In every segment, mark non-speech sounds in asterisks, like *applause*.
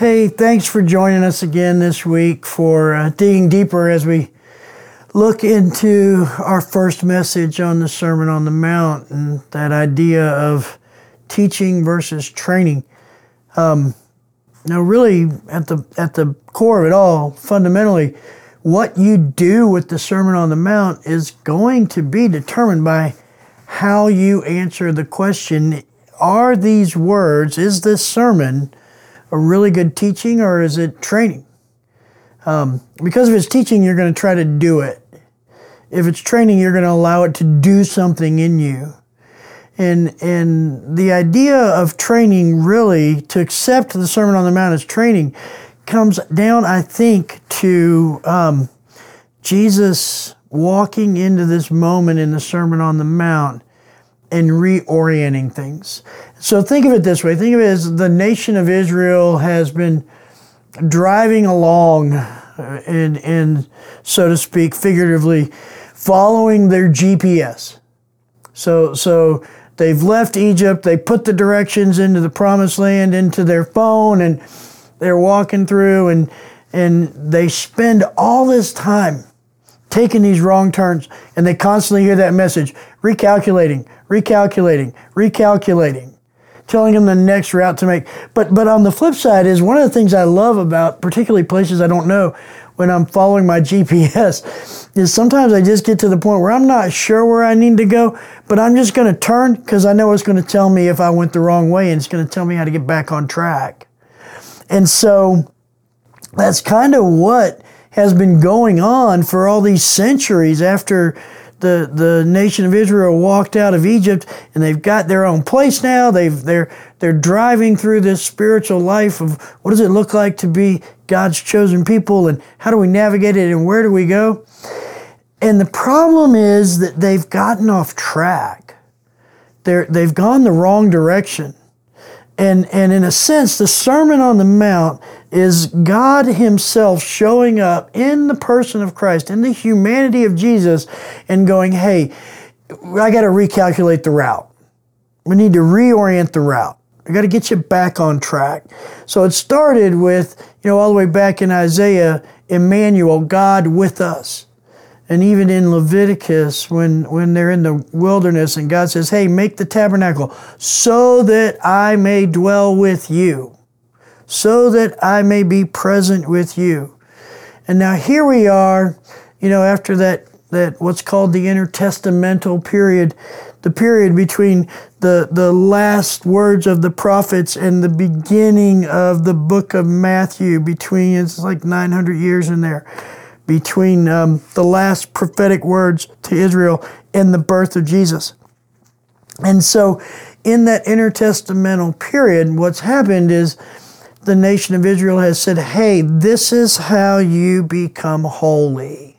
Hey, thanks for joining us again this week for uh, digging deeper as we look into our first message on the Sermon on the Mount and that idea of teaching versus training. Um, now, really, at the at the core of it all, fundamentally, what you do with the Sermon on the Mount is going to be determined by how you answer the question: Are these words? Is this sermon a really good teaching, or is it training? Um, because if it's teaching, you're going to try to do it. If it's training, you're going to allow it to do something in you. And, and the idea of training really, to accept the Sermon on the Mount as training, comes down, I think, to um, Jesus walking into this moment in the Sermon on the Mount and reorienting things. So think of it this way think of it as the nation of Israel has been driving along, uh, and, and so to speak, figuratively, following their GPS. So, so they've left Egypt, they put the directions into the promised land into their phone, and they're walking through, and, and they spend all this time taking these wrong turns, and they constantly hear that message recalculating, recalculating, recalculating, telling them the next route to make. But but on the flip side is one of the things I love about particularly places I don't know when I'm following my *laughs* GPS is sometimes I just get to the point where I'm not sure where I need to go, but I'm just going to turn because I know it's going to tell me if I went the wrong way and it's going to tell me how to get back on track. And so that's kind of what has been going on for all these centuries after the, the nation of Israel walked out of Egypt and they've got their own place now. They've, they're, they're driving through this spiritual life of what does it look like to be God's chosen people and how do we navigate it and where do we go? And the problem is that they've gotten off track. They're, they've gone the wrong direction. And, and in a sense, the Sermon on the Mount is God Himself showing up in the person of Christ, in the humanity of Jesus, and going, hey, I got to recalculate the route. We need to reorient the route. I got to get you back on track. So it started with, you know, all the way back in Isaiah, Emmanuel, God with us. And even in Leviticus, when, when they're in the wilderness and God says, Hey, make the tabernacle so that I may dwell with you so that I may be present with you. And now here we are, you know, after that, that what's called the intertestamental period, the period between the, the last words of the prophets and the beginning of the book of Matthew, between, it's like 900 years in there, between um, the last prophetic words to Israel and the birth of Jesus. And so, in that intertestamental period, what's happened is the nation of Israel has said, hey, this is how you become holy.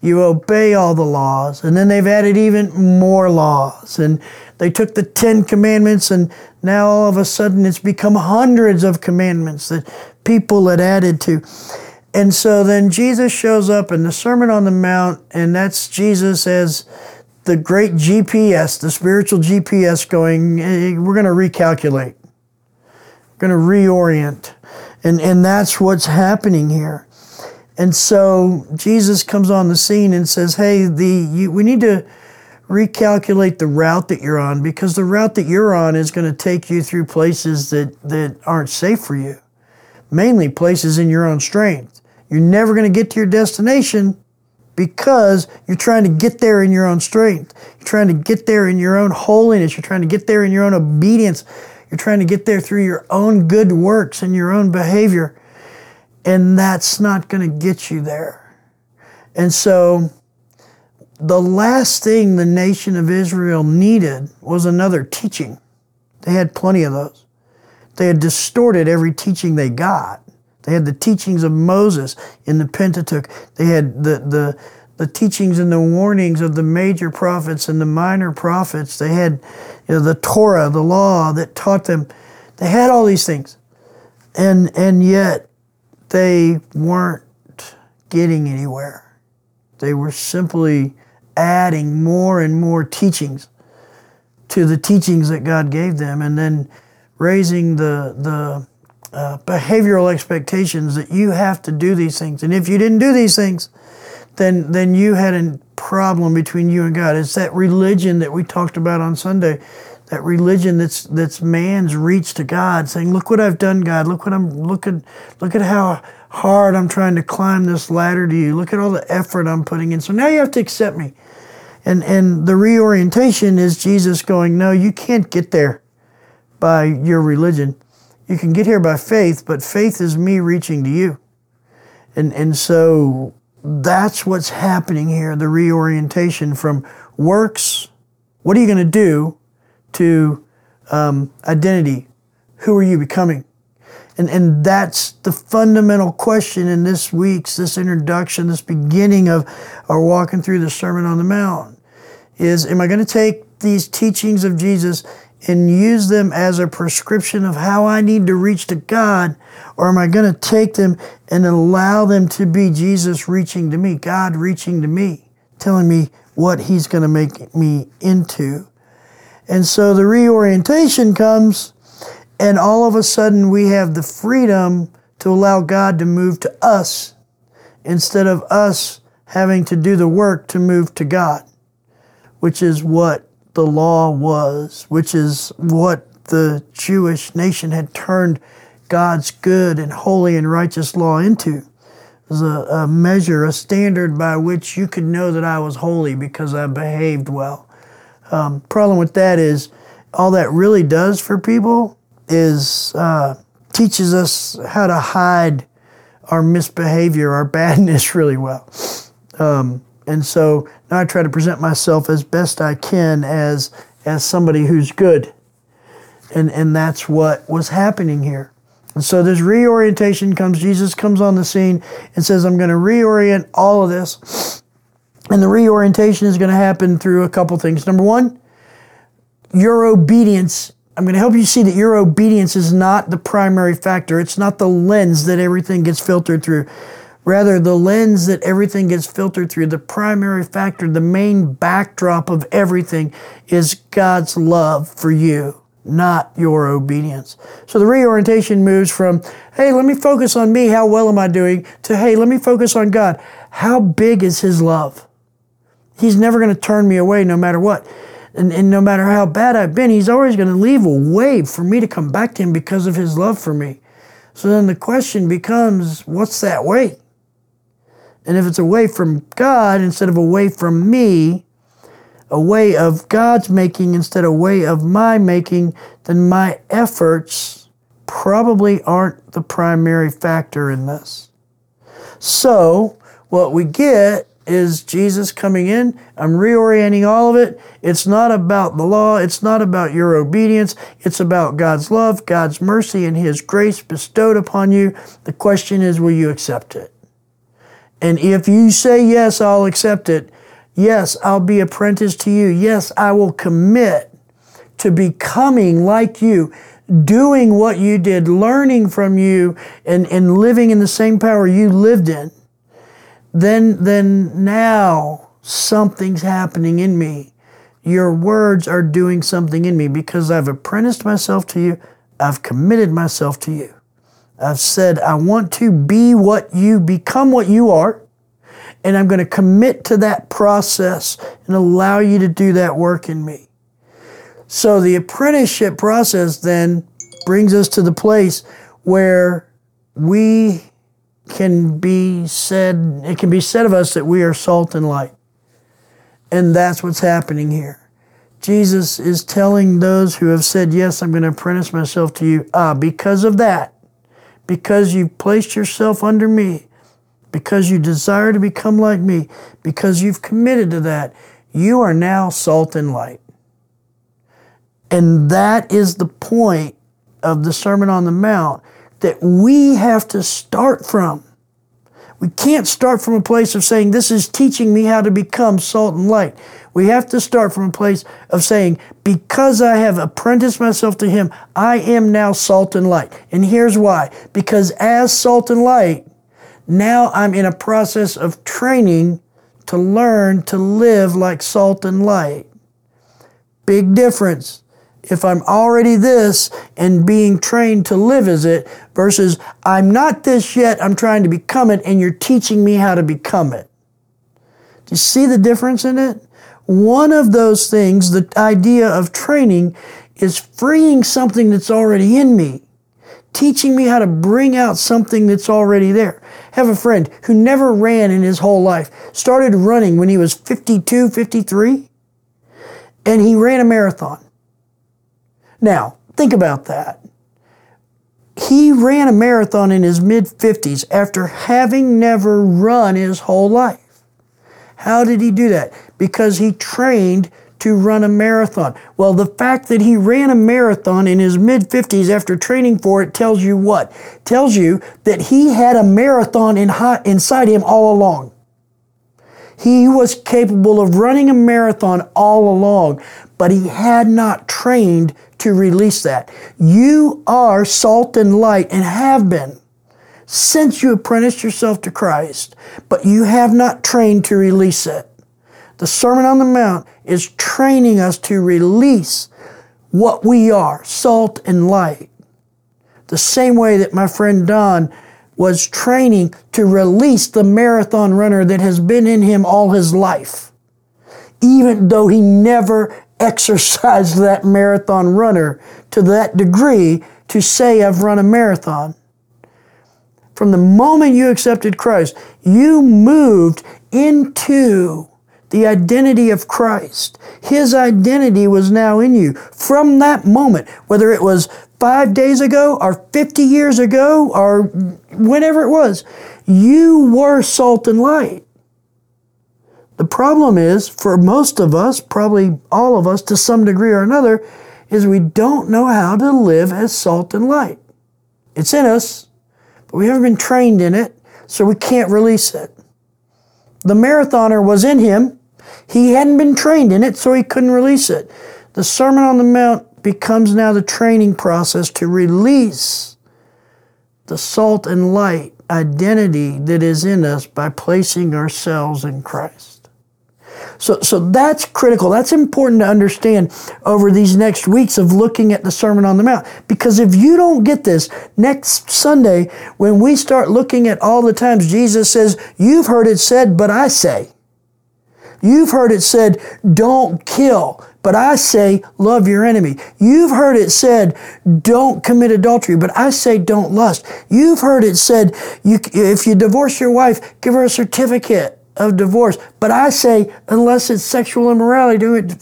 You obey all the laws. And then they've added even more laws. And they took the Ten Commandments, and now all of a sudden it's become hundreds of commandments that people had added to. And so then Jesus shows up in the Sermon on the Mount, and that's Jesus as the great GPS, the spiritual GPS, going, hey, we're going to recalculate going to reorient. And, and that's what's happening here. And so Jesus comes on the scene and says, Hey, the, you, we need to recalculate the route that you're on because the route that you're on is going to take you through places that, that aren't safe for you, mainly places in your own strength. You're never going to get to your destination because you're trying to get there in your own strength. You're trying to get there in your own holiness. You're trying to get there in your own obedience. You're trying to get there through your own good works and your own behavior. And that's not going to get you there. And so, the last thing the nation of Israel needed was another teaching. They had plenty of those. They had distorted every teaching they got. They had the teachings of Moses in the Pentateuch. They had the, the, the teachings and the warnings of the major prophets and the minor prophets. They had you know, the Torah, the law that taught them. They had all these things. And, and yet they weren't getting anywhere. They were simply adding more and more teachings to the teachings that God gave them and then raising the, the uh, behavioral expectations that you have to do these things. And if you didn't do these things, then then you had a problem between you and God. It's that religion that we talked about on Sunday, that religion that's that's man's reach to God, saying, "Look what I've done, God. Look what I'm looking. look at how hard I'm trying to climb this ladder to you. Look at all the effort I'm putting in. So now you have to accept me." And and the reorientation is Jesus going, "No, you can't get there by your religion. You can get here by faith, but faith is me reaching to you." And and so that's what's happening here the reorientation from works, what are you going to do, to um, identity. Who are you becoming? And, and that's the fundamental question in this week's, this introduction, this beginning of our walking through the Sermon on the Mount is am I going to take these teachings of Jesus and use them as a prescription of how I need to reach to God? Or am I going to take them and allow them to be Jesus reaching to me, God reaching to me, telling me what He's going to make me into? And so the reorientation comes, and all of a sudden we have the freedom to allow God to move to us instead of us having to do the work to move to God, which is what the law was, which is what the Jewish nation had turned God's good and holy and righteous law into. It was a, a measure, a standard by which you could know that I was holy because I behaved well. Um, problem with that is all that really does for people is uh, teaches us how to hide our misbehavior, our *laughs* badness really well. Um, and so now I try to present myself as best I can as as somebody who's good. And and that's what was happening here. And so this reorientation comes, Jesus comes on the scene and says, I'm going to reorient all of this. And the reorientation is going to happen through a couple things. Number one, your obedience. I'm going to help you see that your obedience is not the primary factor. It's not the lens that everything gets filtered through. Rather, the lens that everything gets filtered through, the primary factor, the main backdrop of everything is God's love for you, not your obedience. So the reorientation moves from, hey, let me focus on me, how well am I doing, to, hey, let me focus on God. How big is His love? He's never going to turn me away no matter what. And, and no matter how bad I've been, He's always going to leave a way for me to come back to Him because of His love for me. So then the question becomes, what's that way? And if it's away from God instead of away from me, a way of God's making instead of a way of my making, then my efforts probably aren't the primary factor in this. So, what we get is Jesus coming in. I'm reorienting all of it. It's not about the law. It's not about your obedience. It's about God's love, God's mercy, and His grace bestowed upon you. The question is, will you accept it? And if you say, Yes, I'll accept it, yes, I'll be apprenticed to you, yes, I will commit to becoming like you, doing what you did, learning from you, and, and living in the same power you lived in, then, then now something's happening in me. Your words are doing something in me because I've apprenticed myself to you, I've committed myself to you. I've said, I want to be what you, become what you are, and I'm going to commit to that process and allow you to do that work in me. So the apprenticeship process then brings us to the place where we can be said, it can be said of us that we are salt and light. And that's what's happening here. Jesus is telling those who have said, Yes, I'm going to apprentice myself to you. Ah, because of that, because you've placed yourself under me, because you desire to become like me, because you've committed to that, you are now salt and light. And that is the point of the Sermon on the Mount that we have to start from. We can't start from a place of saying, This is teaching me how to become salt and light. We have to start from a place of saying, Because I have apprenticed myself to Him, I am now salt and light. And here's why because as salt and light, now I'm in a process of training to learn to live like salt and light. Big difference. If I'm already this and being trained to live as it versus I'm not this yet, I'm trying to become it, and you're teaching me how to become it. Do you see the difference in it? One of those things, the idea of training, is freeing something that's already in me, teaching me how to bring out something that's already there. Have a friend who never ran in his whole life, started running when he was 52, 53, and he ran a marathon. Now, think about that. He ran a marathon in his mid 50s after having never run his whole life. How did he do that? Because he trained to run a marathon. Well, the fact that he ran a marathon in his mid 50s after training for it tells you what? Tells you that he had a marathon in, inside him all along. He was capable of running a marathon all along, but he had not trained to release that. You are salt and light and have been since you apprenticed yourself to Christ, but you have not trained to release it. The Sermon on the Mount is training us to release what we are, salt and light. The same way that my friend Don was training to release the marathon runner that has been in him all his life, even though he never exercised that marathon runner to that degree to say, I've run a marathon. From the moment you accepted Christ, you moved into the identity of Christ. His identity was now in you. From that moment, whether it was five days ago or 50 years ago or whenever it was, you were salt and light. The problem is, for most of us, probably all of us to some degree or another, is we don't know how to live as salt and light. It's in us, but we haven't been trained in it, so we can't release it. The marathoner was in him. He hadn't been trained in it, so he couldn't release it. The Sermon on the Mount becomes now the training process to release the salt and light identity that is in us by placing ourselves in Christ. So, so that's critical. That's important to understand over these next weeks of looking at the Sermon on the Mount. Because if you don't get this next Sunday, when we start looking at all the times Jesus says, You've heard it said, but I say. You've heard it said, Don't kill. But I say, love your enemy. You've heard it said, don't commit adultery. But I say, don't lust. You've heard it said, you, if you divorce your wife, give her a certificate of divorce. But I say, unless it's sexual immorality,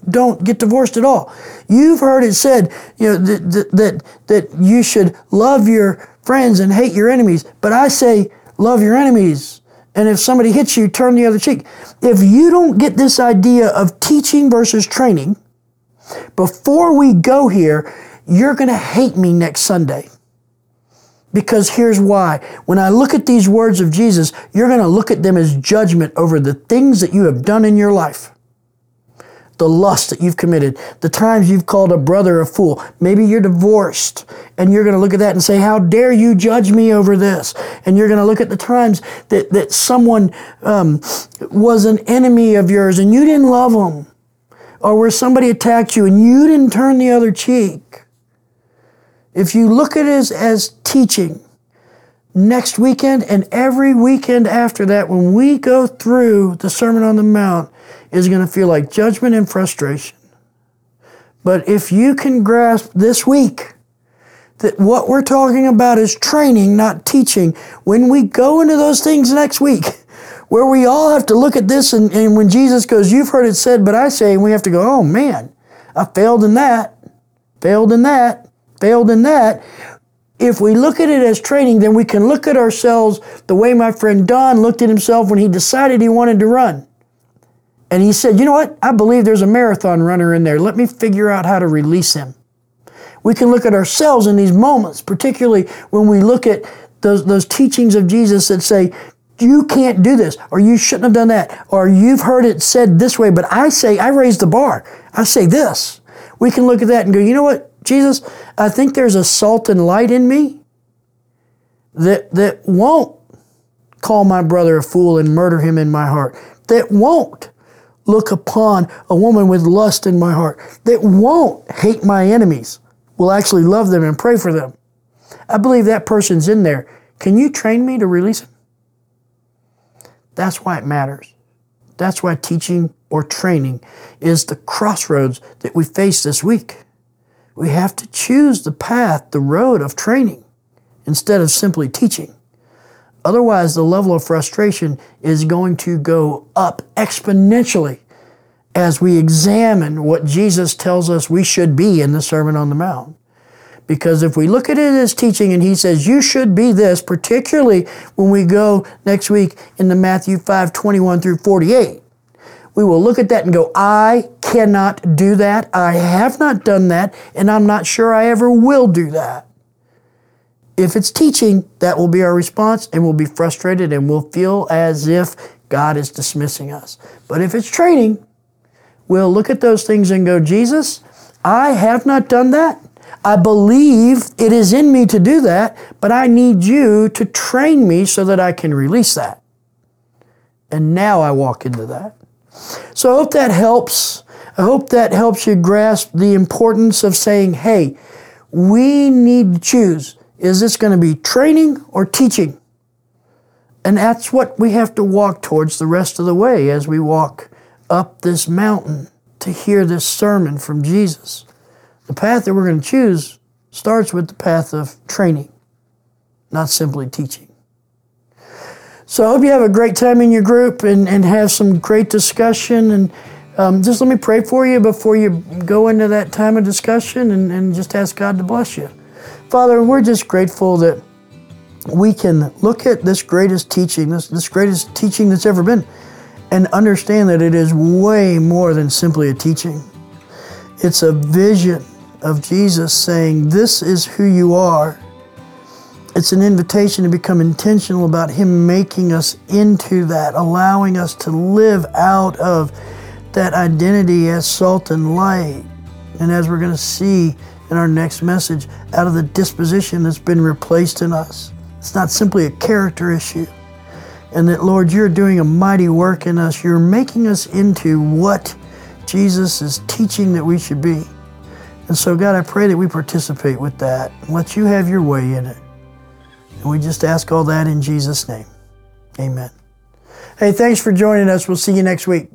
don't get divorced at all. You've heard it said, you know, that, that, that you should love your friends and hate your enemies. But I say, love your enemies. And if somebody hits you, turn the other cheek. If you don't get this idea of teaching versus training, before we go here, you're going to hate me next Sunday. Because here's why. When I look at these words of Jesus, you're going to look at them as judgment over the things that you have done in your life. The lust that you've committed, the times you've called a brother a fool. Maybe you're divorced and you're going to look at that and say, How dare you judge me over this? And you're going to look at the times that, that someone um, was an enemy of yours and you didn't love them. Or where somebody attacked you and you didn't turn the other cheek. If you look at it as, as teaching, next weekend and every weekend after that, when we go through the Sermon on the Mount, is going to feel like judgment and frustration. But if you can grasp this week that what we're talking about is training, not teaching, when we go into those things next week, *laughs* where we all have to look at this and, and when Jesus goes, You've heard it said, but I say, and we have to go, Oh man, I failed in that, failed in that failed in that. If we look at it as training, then we can look at ourselves the way my friend Don looked at himself when he decided he wanted to run. And he said, You know what? I believe there's a marathon runner in there. Let me figure out how to release him. We can look at ourselves in these moments, particularly when we look at those, those teachings of Jesus that say, you can't do this, or you shouldn't have done that, or you've heard it said this way, but I say, I raise the bar. I say this. We can look at that and go, you know what? Jesus, I think there's a salt and light in me that, that won't call my brother a fool and murder him in my heart, that won't look upon a woman with lust in my heart, that won't hate my enemies, will actually love them and pray for them. I believe that person's in there. Can you train me to release him? That's why it matters. That's why teaching or training is the crossroads that we face this week. We have to choose the path, the road of training, instead of simply teaching. Otherwise, the level of frustration is going to go up exponentially as we examine what Jesus tells us we should be in the Sermon on the Mount. Because if we look at it as teaching and he says, you should be this, particularly when we go next week into Matthew 5 21 through 48, we will look at that and go, I cannot do that. I have not done that, and I'm not sure I ever will do that. If it's teaching, that will be our response, and we'll be frustrated and we'll feel as if God is dismissing us. But if it's training, we'll look at those things and go, Jesus, I have not done that. I believe it is in me to do that, but I need you to train me so that I can release that. And now I walk into that. So I hope that helps. I hope that helps you grasp the importance of saying, hey, we need to choose. Is this going to be training or teaching? And that's what we have to walk towards the rest of the way as we walk up this mountain to hear this sermon from Jesus. The path that we're going to choose starts with the path of training, not simply teaching. So I hope you have a great time in your group and, and have some great discussion. And um, just let me pray for you before you go into that time of discussion and, and just ask God to bless you. Father, we're just grateful that we can look at this greatest teaching, this, this greatest teaching that's ever been, and understand that it is way more than simply a teaching. It's a vision of Jesus saying, This is who you are. It's an invitation to become intentional about Him making us into that, allowing us to live out of that identity as salt and light. And as we're going to see in our next message, out of the disposition that's been replaced in us. It's not simply a character issue. And that, Lord, you're doing a mighty work in us. You're making us into what Jesus is teaching that we should be. And so, God, I pray that we participate with that. Let you have your way in it. And we just ask all that in Jesus' name. Amen. Hey, thanks for joining us. We'll see you next week.